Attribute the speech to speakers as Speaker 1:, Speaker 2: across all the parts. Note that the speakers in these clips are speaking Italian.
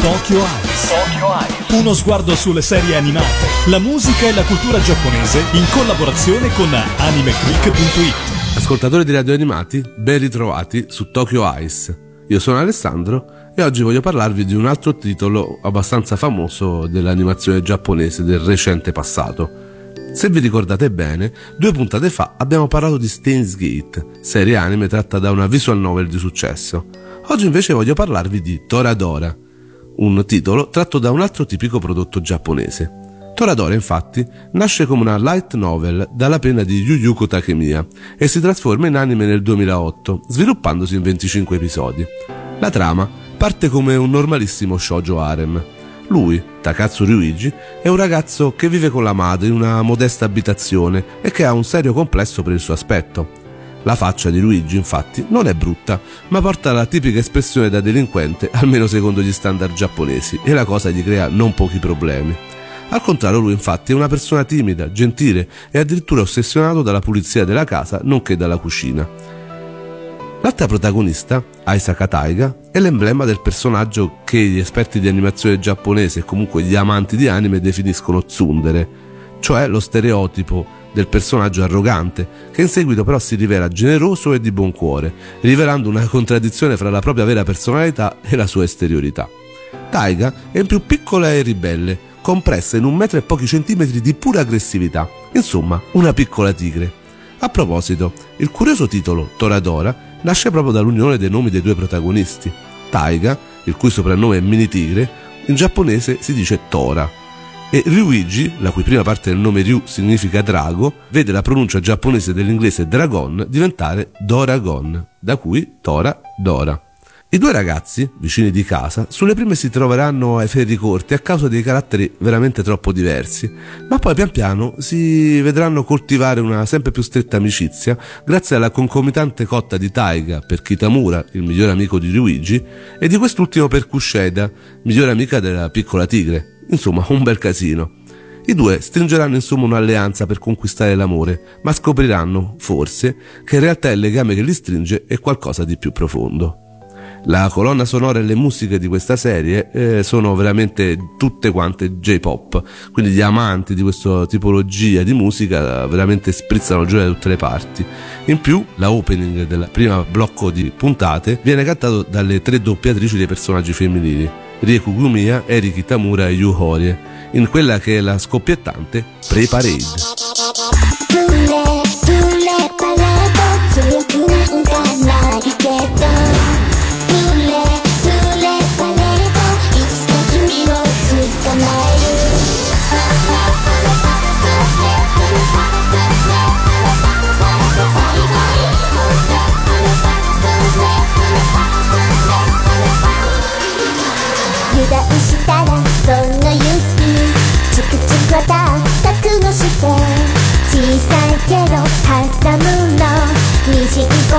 Speaker 1: Tokyo Eyes. Uno sguardo sulle serie animate, la musica e la cultura giapponese in collaborazione con animeclick.it.
Speaker 2: Ascoltatori di radio animati, ben ritrovati su Tokyo Ice. Io sono Alessandro e oggi voglio parlarvi di un altro titolo abbastanza famoso dell'animazione giapponese del recente passato. Se vi ricordate bene, due puntate fa abbiamo parlato di Steins Gate, serie anime tratta da una visual novel di successo. Oggi invece voglio parlarvi di Toradora, un titolo tratto da un altro tipico prodotto giapponese. Toradora infatti nasce come una light novel dalla penna di Yu Yu Takemiya e si trasforma in anime nel 2008, sviluppandosi in 25 episodi. La trama parte come un normalissimo shoujo harem, lui, Takatsu Ryuichi, è un ragazzo che vive con la madre in una modesta abitazione e che ha un serio complesso per il suo aspetto. La faccia di Luigi, infatti, non è brutta, ma porta la tipica espressione da delinquente, almeno secondo gli standard giapponesi, e la cosa gli crea non pochi problemi. Al contrario, lui infatti è una persona timida, gentile e addirittura ossessionato dalla pulizia della casa, nonché dalla cucina. L'altra protagonista, Aisaka Taiga, è l'emblema del personaggio che gli esperti di animazione giapponese e comunque gli amanti di anime definiscono tsundere, cioè lo stereotipo del personaggio arrogante, che in seguito però si rivela generoso e di buon cuore, rivelando una contraddizione fra la propria vera personalità e la sua esteriorità. Taiga è più piccola e ribelle, compressa in un metro e pochi centimetri di pura aggressività, insomma una piccola tigre. A proposito, il curioso titolo Toradora nasce proprio dall'unione dei nomi dei due protagonisti. Taiga, il cui soprannome è Mini Tigre, in giapponese si dice Tora. E Ryuigi, la cui prima parte del nome Ryu significa drago, vede la pronuncia giapponese dell'inglese dragon diventare Doragon, da cui Tora Dora. I due ragazzi, vicini di casa, sulle prime si troveranno ai ferri corti a causa dei caratteri veramente troppo diversi, ma poi pian piano si vedranno coltivare una sempre più stretta amicizia grazie alla concomitante cotta di Taiga per Kitamura, il migliore amico di Ryuigi, e di quest'ultimo per Kusheda, migliore amica della piccola tigre. Insomma, un bel casino. I due stringeranno insomma un'alleanza per conquistare l'amore, ma scopriranno, forse, che in realtà il legame che li stringe è qualcosa di più profondo. La colonna sonora e le musiche di questa serie eh, sono veramente tutte quante J-pop, quindi gli amanti di questa tipologia di musica veramente sprizzano gioia da tutte le parti. In più, la opening del primo blocco di puntate viene cantato dalle tre doppiatrici dei personaggi femminili, Rieku Gumiya, Eri Kitamura e Yu Horie, in quella che è la scoppiettante Pre-Parade.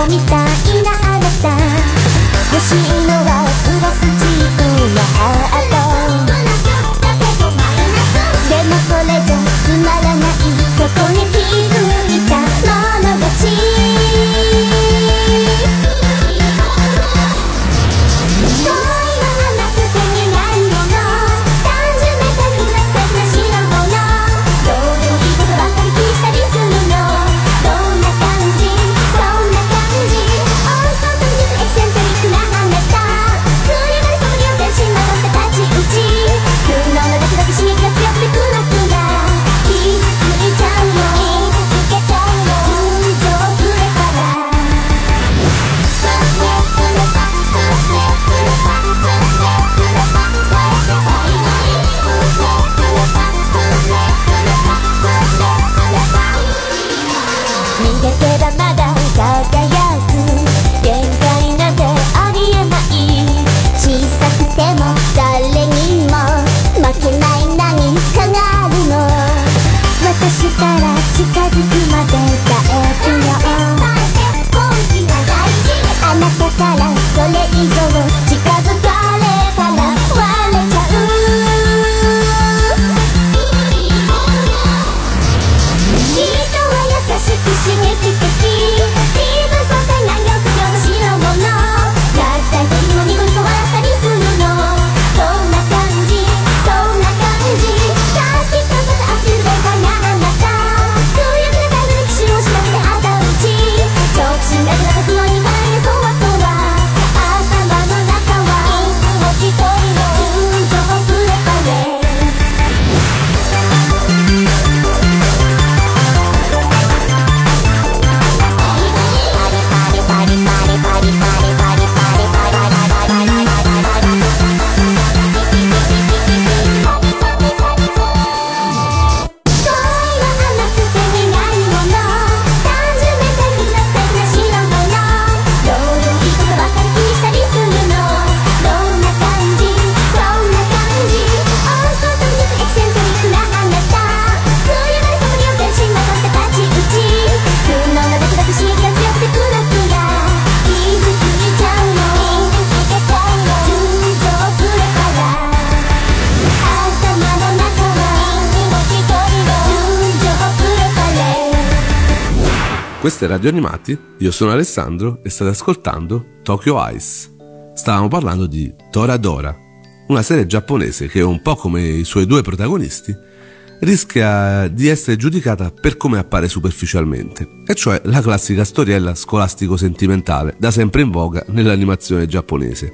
Speaker 2: みた Questo è Radio Animati, io sono Alessandro e state ascoltando Tokyo Ice. Stavamo parlando di Toradora, una serie giapponese che, un po' come i suoi due protagonisti, rischia di essere giudicata per come appare superficialmente, e cioè la classica storiella scolastico-sentimentale da sempre in voga nell'animazione giapponese.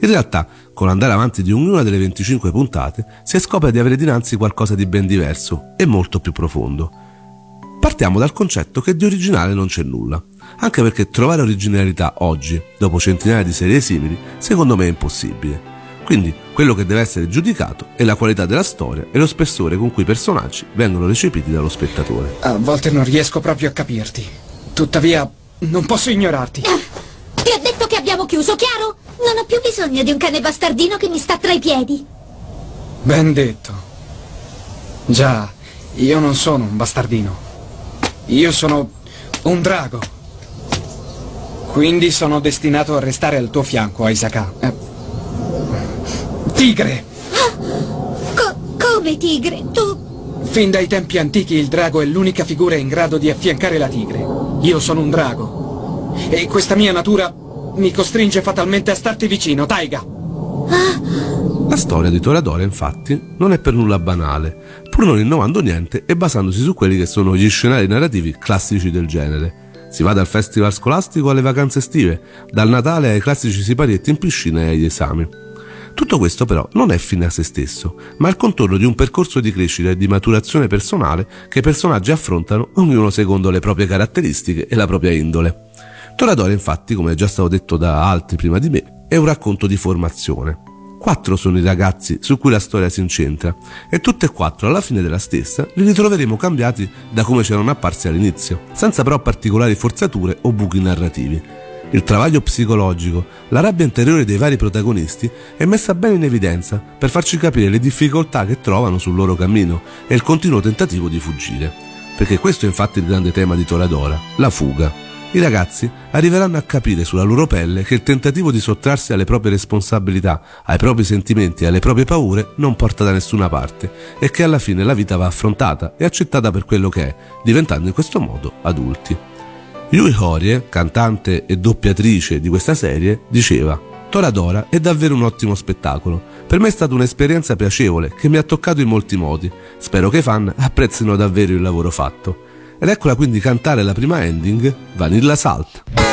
Speaker 2: In realtà, con l'andare avanti di ognuna delle 25 puntate, si scopre di avere dinanzi qualcosa di ben diverso e molto più profondo. Partiamo dal concetto che di originale non c'è nulla, anche perché trovare originalità oggi, dopo centinaia di serie simili, secondo me è impossibile. Quindi quello che deve essere giudicato è la qualità della storia e lo spessore con cui i personaggi vengono recepiti dallo spettatore.
Speaker 3: A volte non riesco proprio a capirti. Tuttavia, non posso ignorarti.
Speaker 4: Ti ho detto che abbiamo chiuso, chiaro? Non ho più bisogno di un cane bastardino che mi sta tra i piedi.
Speaker 3: Ben detto. Già, io non sono un bastardino. Io sono un drago. Quindi sono destinato a restare al tuo fianco, Isaka. Eh. Tigre!
Speaker 4: Co- come tigre? Tu...
Speaker 3: Fin dai tempi antichi il drago è l'unica figura in grado di affiancare la tigre. Io sono un drago. E questa mia natura mi costringe fatalmente a starti vicino, Taiga.
Speaker 2: La storia di Toradora, infatti, non è per nulla banale, pur non innovando niente e basandosi su quelli che sono gli scenari narrativi classici del genere. Si va dal festival scolastico alle vacanze estive, dal Natale ai classici siparietti in piscina e agli esami. Tutto questo però non è fine a se stesso, ma il contorno di un percorso di crescita e di maturazione personale che i personaggi affrontano ognuno secondo le proprie caratteristiche e la propria indole. Toradora infatti, come già stato detto da altri prima di me, è un racconto di formazione. Quattro sono i ragazzi su cui la storia si incentra e tutti e quattro alla fine della stessa li ritroveremo cambiati da come c'erano apparsi all'inizio, senza però particolari forzature o buchi narrativi. Il travaglio psicologico, la rabbia interiore dei vari protagonisti è messa bene in evidenza per farci capire le difficoltà che trovano sul loro cammino e il continuo tentativo di fuggire. Perché questo è infatti il grande tema di Toradora, la fuga. I ragazzi arriveranno a capire sulla loro pelle che il tentativo di sottrarsi alle proprie responsabilità, ai propri sentimenti e alle proprie paure non porta da nessuna parte e che alla fine la vita va affrontata e accettata per quello che è, diventando in questo modo adulti. Yui Horie, cantante e doppiatrice di questa serie, diceva Toradora è davvero un ottimo spettacolo. Per me è stata un'esperienza piacevole che mi ha toccato in molti modi. Spero che i fan apprezzino davvero il lavoro fatto. Ed eccola quindi cantare la prima ending, Vanilla Salt.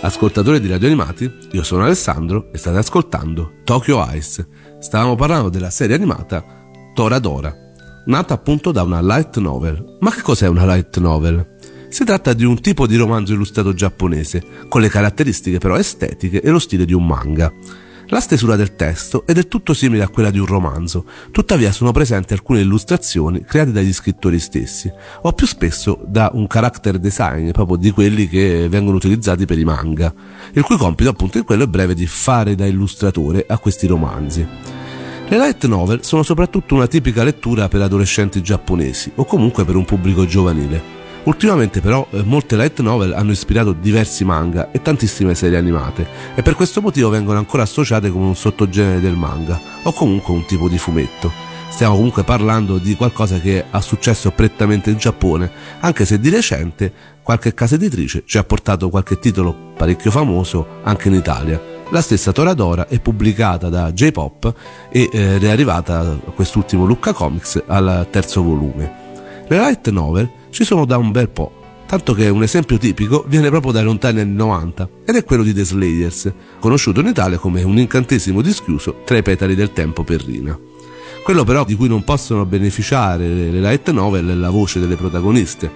Speaker 2: Ascoltatori di Radio Animati, io sono Alessandro e state ascoltando Tokyo Ice. Stavamo parlando della serie animata Toradora, nata appunto da una light novel. Ma che cos'è una light novel? Si tratta di un tipo di romanzo illustrato giapponese, con le caratteristiche però estetiche e lo stile di un manga. La stesura del testo è del tutto simile a quella di un romanzo, tuttavia sono presenti alcune illustrazioni create dagli scrittori stessi, o più spesso da un character design, proprio di quelli che vengono utilizzati per i manga, il cui compito appunto è quello breve di fare da illustratore a questi romanzi. Le light novel sono soprattutto una tipica lettura per adolescenti giapponesi o comunque per un pubblico giovanile. Ultimamente però eh, molte light novel hanno ispirato diversi manga e tantissime serie animate e per questo motivo vengono ancora associate come un sottogenere del manga o comunque un tipo di fumetto. Stiamo comunque parlando di qualcosa che ha successo prettamente in Giappone, anche se di recente qualche casa editrice ci ha portato qualche titolo parecchio famoso anche in Italia. La stessa Toradora è pubblicata da J-Pop e eh, è arrivata quest'ultimo Lucca Comics al terzo volume. Le light novel ci sono da un bel po'. Tanto che un esempio tipico viene proprio dai lontani anni 90 ed è quello di The Slayers, conosciuto in Italia come un incantesimo dischiuso tra i petali del tempo per Rina. Quello però di cui non possono beneficiare le light novel è la voce delle protagoniste.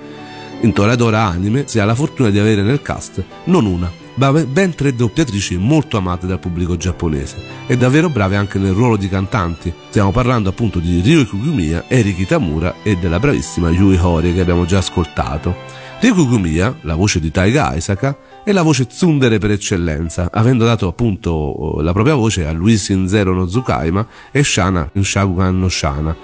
Speaker 2: In Toradora Anime si ha la fortuna di avere nel cast non una, ma ben tre doppiatrici molto amate dal pubblico giapponese e davvero brave anche nel ruolo di cantanti. Stiamo parlando appunto di Ryo Kugumiya, Eri Kitamura e della bravissima Yui Hori che abbiamo già ascoltato. Ryo Kugumiya, la voce di Taiga Aisaka, è la voce tsundere per eccellenza, avendo dato appunto la propria voce a Luis in Zero no Tsukaima e Shana in Shagugan no Shana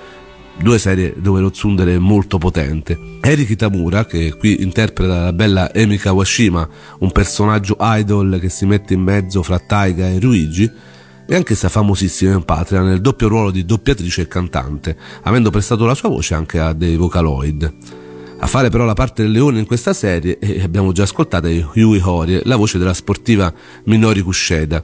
Speaker 2: due serie dove lo tsundere è molto potente. Eri Kitamura, che qui interpreta la bella Emi Kawashima, un personaggio idol che si mette in mezzo fra Taiga e Ruigi, è anch'essa famosissima in patria nel doppio ruolo di doppiatrice e cantante, avendo prestato la sua voce anche a dei Vocaloid. A fare però la parte del leone in questa serie, e abbiamo già ascoltato Yui Horie, la voce della sportiva Minori Kusheda,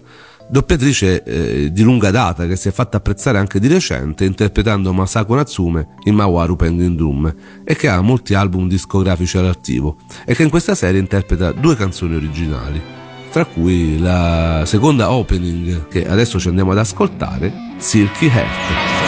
Speaker 2: doppiatrice eh, di lunga data che si è fatta apprezzare anche di recente interpretando Masako Natsume in Mawaru Penguin Drum e che ha molti album discografici all'attivo e che in questa serie interpreta due canzoni originali tra cui la seconda opening che adesso ci andiamo ad ascoltare Silky Heart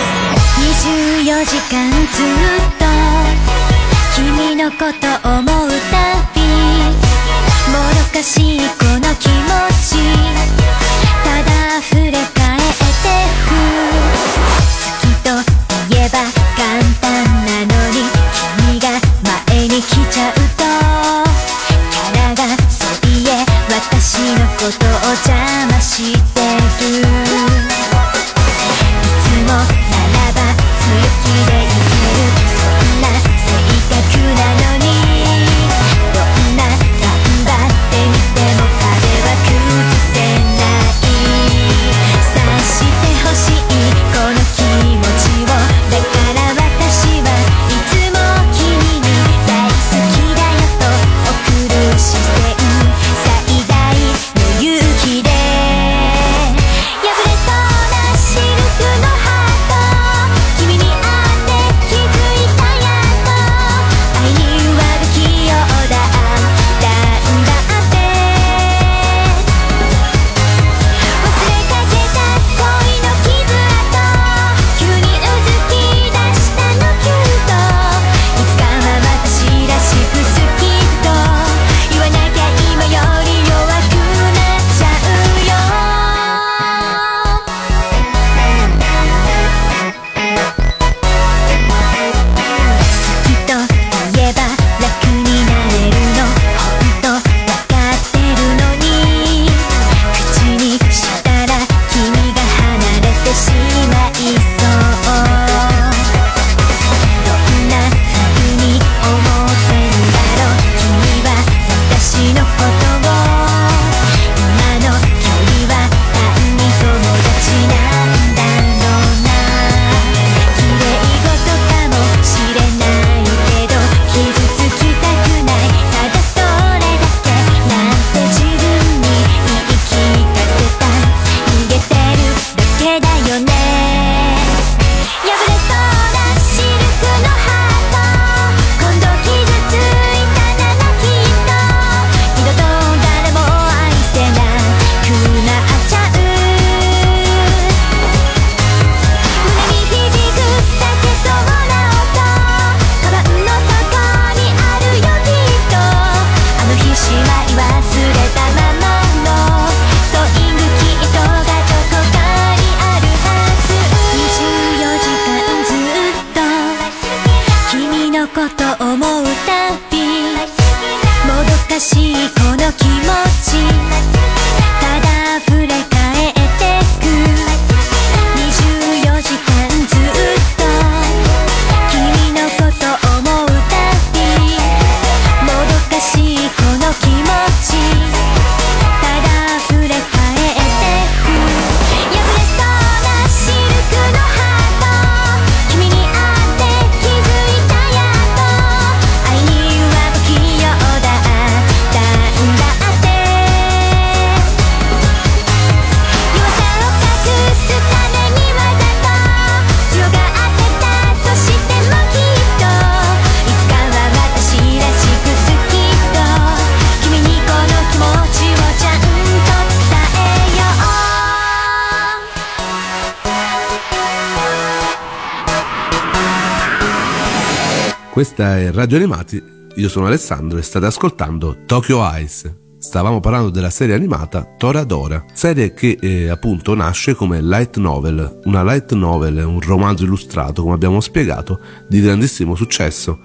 Speaker 2: Questa è Radio Animati, io sono Alessandro e state ascoltando Tokyo Ice. Stavamo parlando della serie animata Toradora, serie che eh, appunto nasce come light novel, una light novel, un romanzo illustrato, come abbiamo spiegato, di grandissimo successo.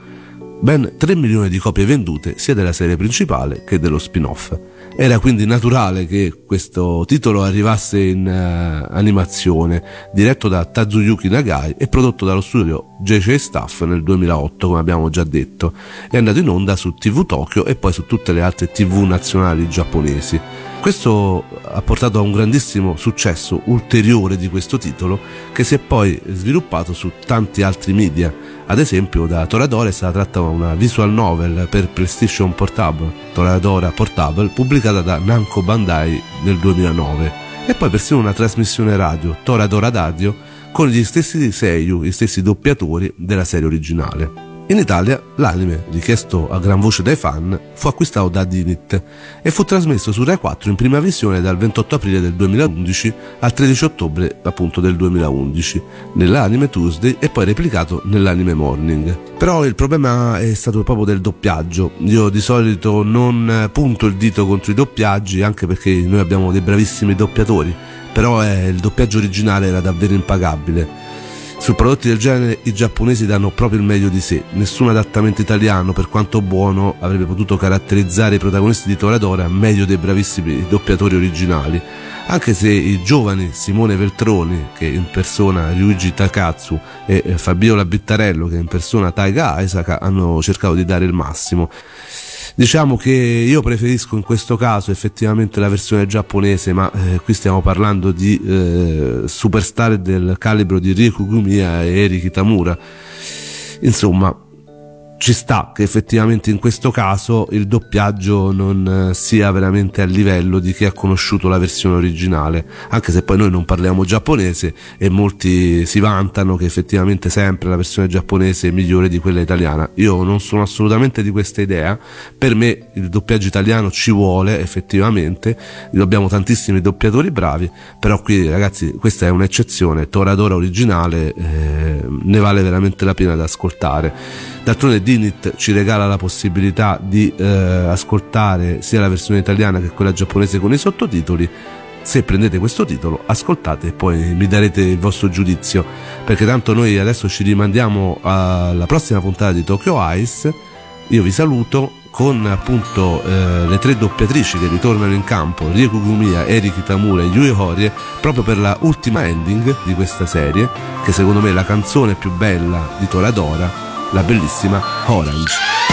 Speaker 2: Ben 3 milioni di copie vendute sia della serie principale che dello spin-off. Era quindi naturale che questo titolo arrivasse in uh, animazione, diretto da Tazuyuki Nagai e prodotto dallo studio JJ Staff nel 2008, come abbiamo già detto. È andato in onda su TV Tokyo e poi su tutte le altre TV nazionali giapponesi. Questo ha portato a un grandissimo successo ulteriore di questo titolo che si è poi sviluppato su tanti altri media. Ad esempio da Toradora è stata tratta una visual novel per PlayStation Portable, Toradora Portable, pubblicata da Namco Bandai nel 2009 e poi persino una trasmissione radio, Toradora Radio, con gli stessi seiyu, gli stessi doppiatori della serie originale. In Italia l'anime, richiesto a gran voce dai fan, fu acquistato da Dinit e fu trasmesso su Rai 4 in prima visione dal 28 aprile del 2011 al 13 ottobre appunto del 2011 nell'anime Tuesday e poi replicato nell'anime Morning. Però il problema è stato proprio del doppiaggio. Io di solito non punto il dito contro i doppiaggi anche perché noi abbiamo dei bravissimi doppiatori, però eh, il doppiaggio originale era davvero impagabile su prodotti del genere i giapponesi danno proprio il meglio di sé. Nessun adattamento italiano, per quanto buono, avrebbe potuto caratterizzare i protagonisti di Toradora meglio dei bravissimi doppiatori originali. Anche se i giovani Simone Veltroni, che in persona Ryuji Takatsu, e Fabiola Bittarello, che in persona Taiga Aisaka, hanno cercato di dare il massimo. Diciamo che io preferisco in questo caso effettivamente la versione giapponese, ma eh, qui stiamo parlando di eh, superstar del calibro di Riku Gumiya e Eri Kitamura. Insomma, ci sta che effettivamente in questo caso il doppiaggio non eh, sia veramente a livello di chi ha conosciuto la versione originale, anche se poi noi non parliamo giapponese e molti si vantano che effettivamente sempre la versione giapponese è migliore di quella italiana. Io non sono assolutamente di questa idea, per me il doppiaggio italiano ci vuole effettivamente, abbiamo tantissimi doppiatori bravi, però qui ragazzi questa è un'eccezione, Toradora originale eh, ne vale veramente la pena da ascoltare. D'altronde Dinit ci regala la possibilità di eh, ascoltare sia la versione italiana che quella giapponese con i sottotitoli. Se prendete questo titolo, ascoltate e poi mi darete il vostro giudizio, perché tanto noi adesso ci rimandiamo alla prossima puntata di Tokyo Ice. Io vi saluto con appunto eh, le tre doppiatrici che ritornano in campo, Rieku Gumiya, Eri Kitamura e Yui Horie, proprio per la ultima ending di questa serie, che secondo me è la canzone più bella di Toradora la bellissima Orange.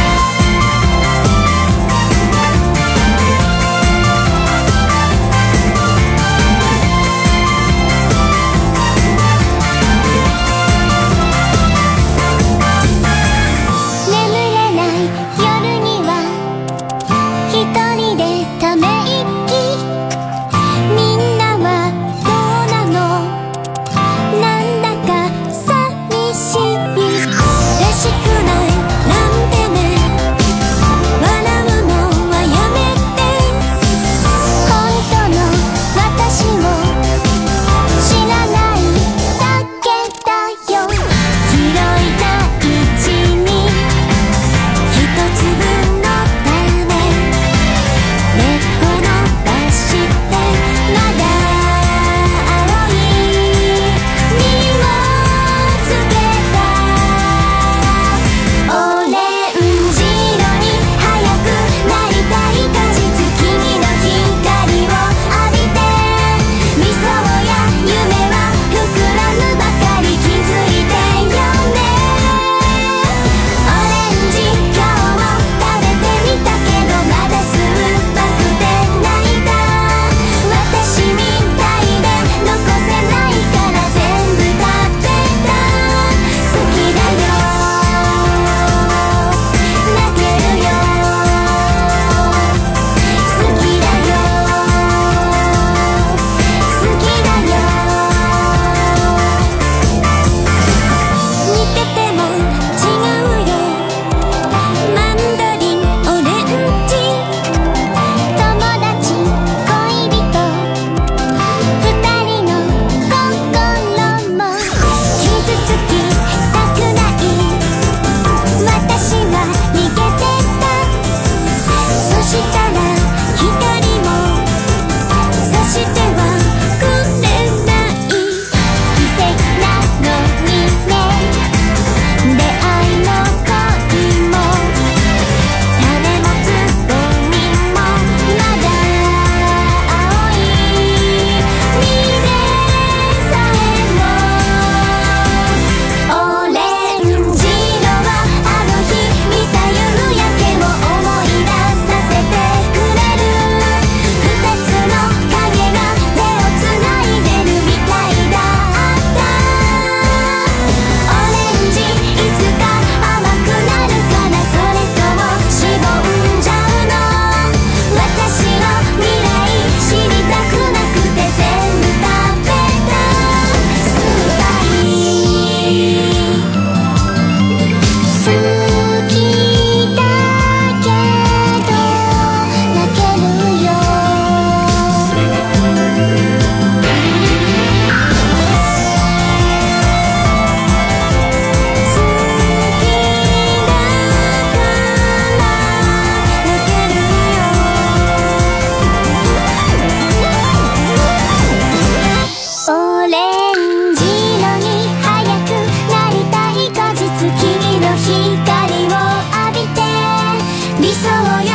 Speaker 5: 理想を